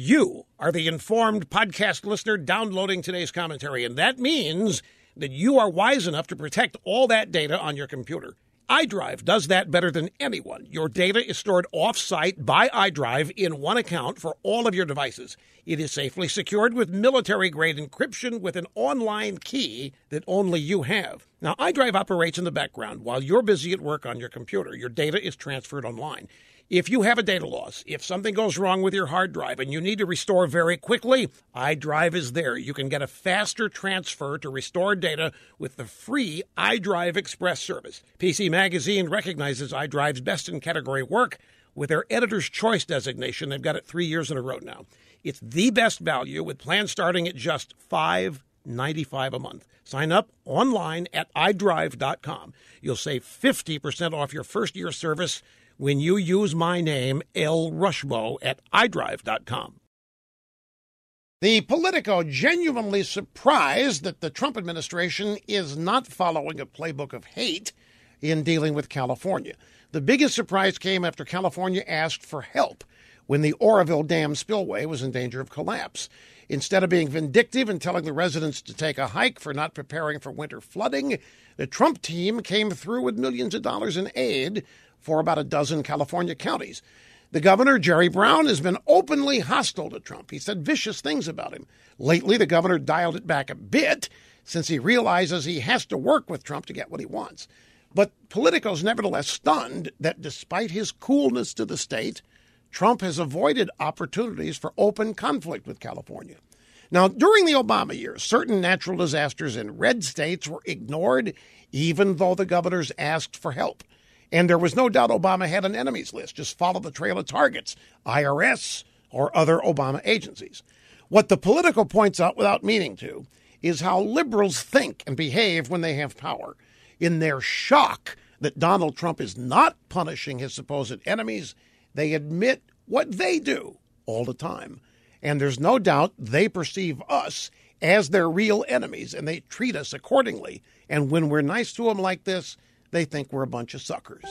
You are the informed podcast listener downloading today's commentary, and that means that you are wise enough to protect all that data on your computer. iDrive does that better than anyone. Your data is stored off-site by iDrive in one account for all of your devices. It is safely secured with military-grade encryption with an online key that only you have. Now, iDrive operates in the background while you're busy at work on your computer. Your data is transferred online. If you have a data loss, if something goes wrong with your hard drive and you need to restore very quickly, iDrive is there. You can get a faster transfer to restore data with the free iDrive Express service. PC Magazine recognizes iDrive's best in category work with their editor's choice designation. They've got it three years in a row now. It's the best value with plans starting at just five ninety-five a month. Sign up online at iDrive.com. You'll save 50% off your first year service when you use my name, L. Rushmo, at iDrive.com. The Politico genuinely surprised that the Trump administration is not following a playbook of hate in dealing with California. The biggest surprise came after California asked for help when the Oroville Dam spillway was in danger of collapse. Instead of being vindictive and telling the residents to take a hike for not preparing for winter flooding, the Trump team came through with millions of dollars in aid for about a dozen California counties. The governor, Jerry Brown, has been openly hostile to Trump. He said vicious things about him. Lately, the governor dialed it back a bit since he realizes he has to work with Trump to get what he wants. But Politico's nevertheless stunned that despite his coolness to the state, Trump has avoided opportunities for open conflict with California. Now, during the Obama years, certain natural disasters in red states were ignored, even though the governors asked for help. And there was no doubt Obama had an enemies list. Just follow the trail of targets, IRS or other Obama agencies. What the Politico points out without meaning to is how liberals think and behave when they have power. In their shock that Donald Trump is not punishing his supposed enemies, they admit what they do all the time. And there's no doubt they perceive us as their real enemies and they treat us accordingly. And when we're nice to them like this, they think we're a bunch of suckers.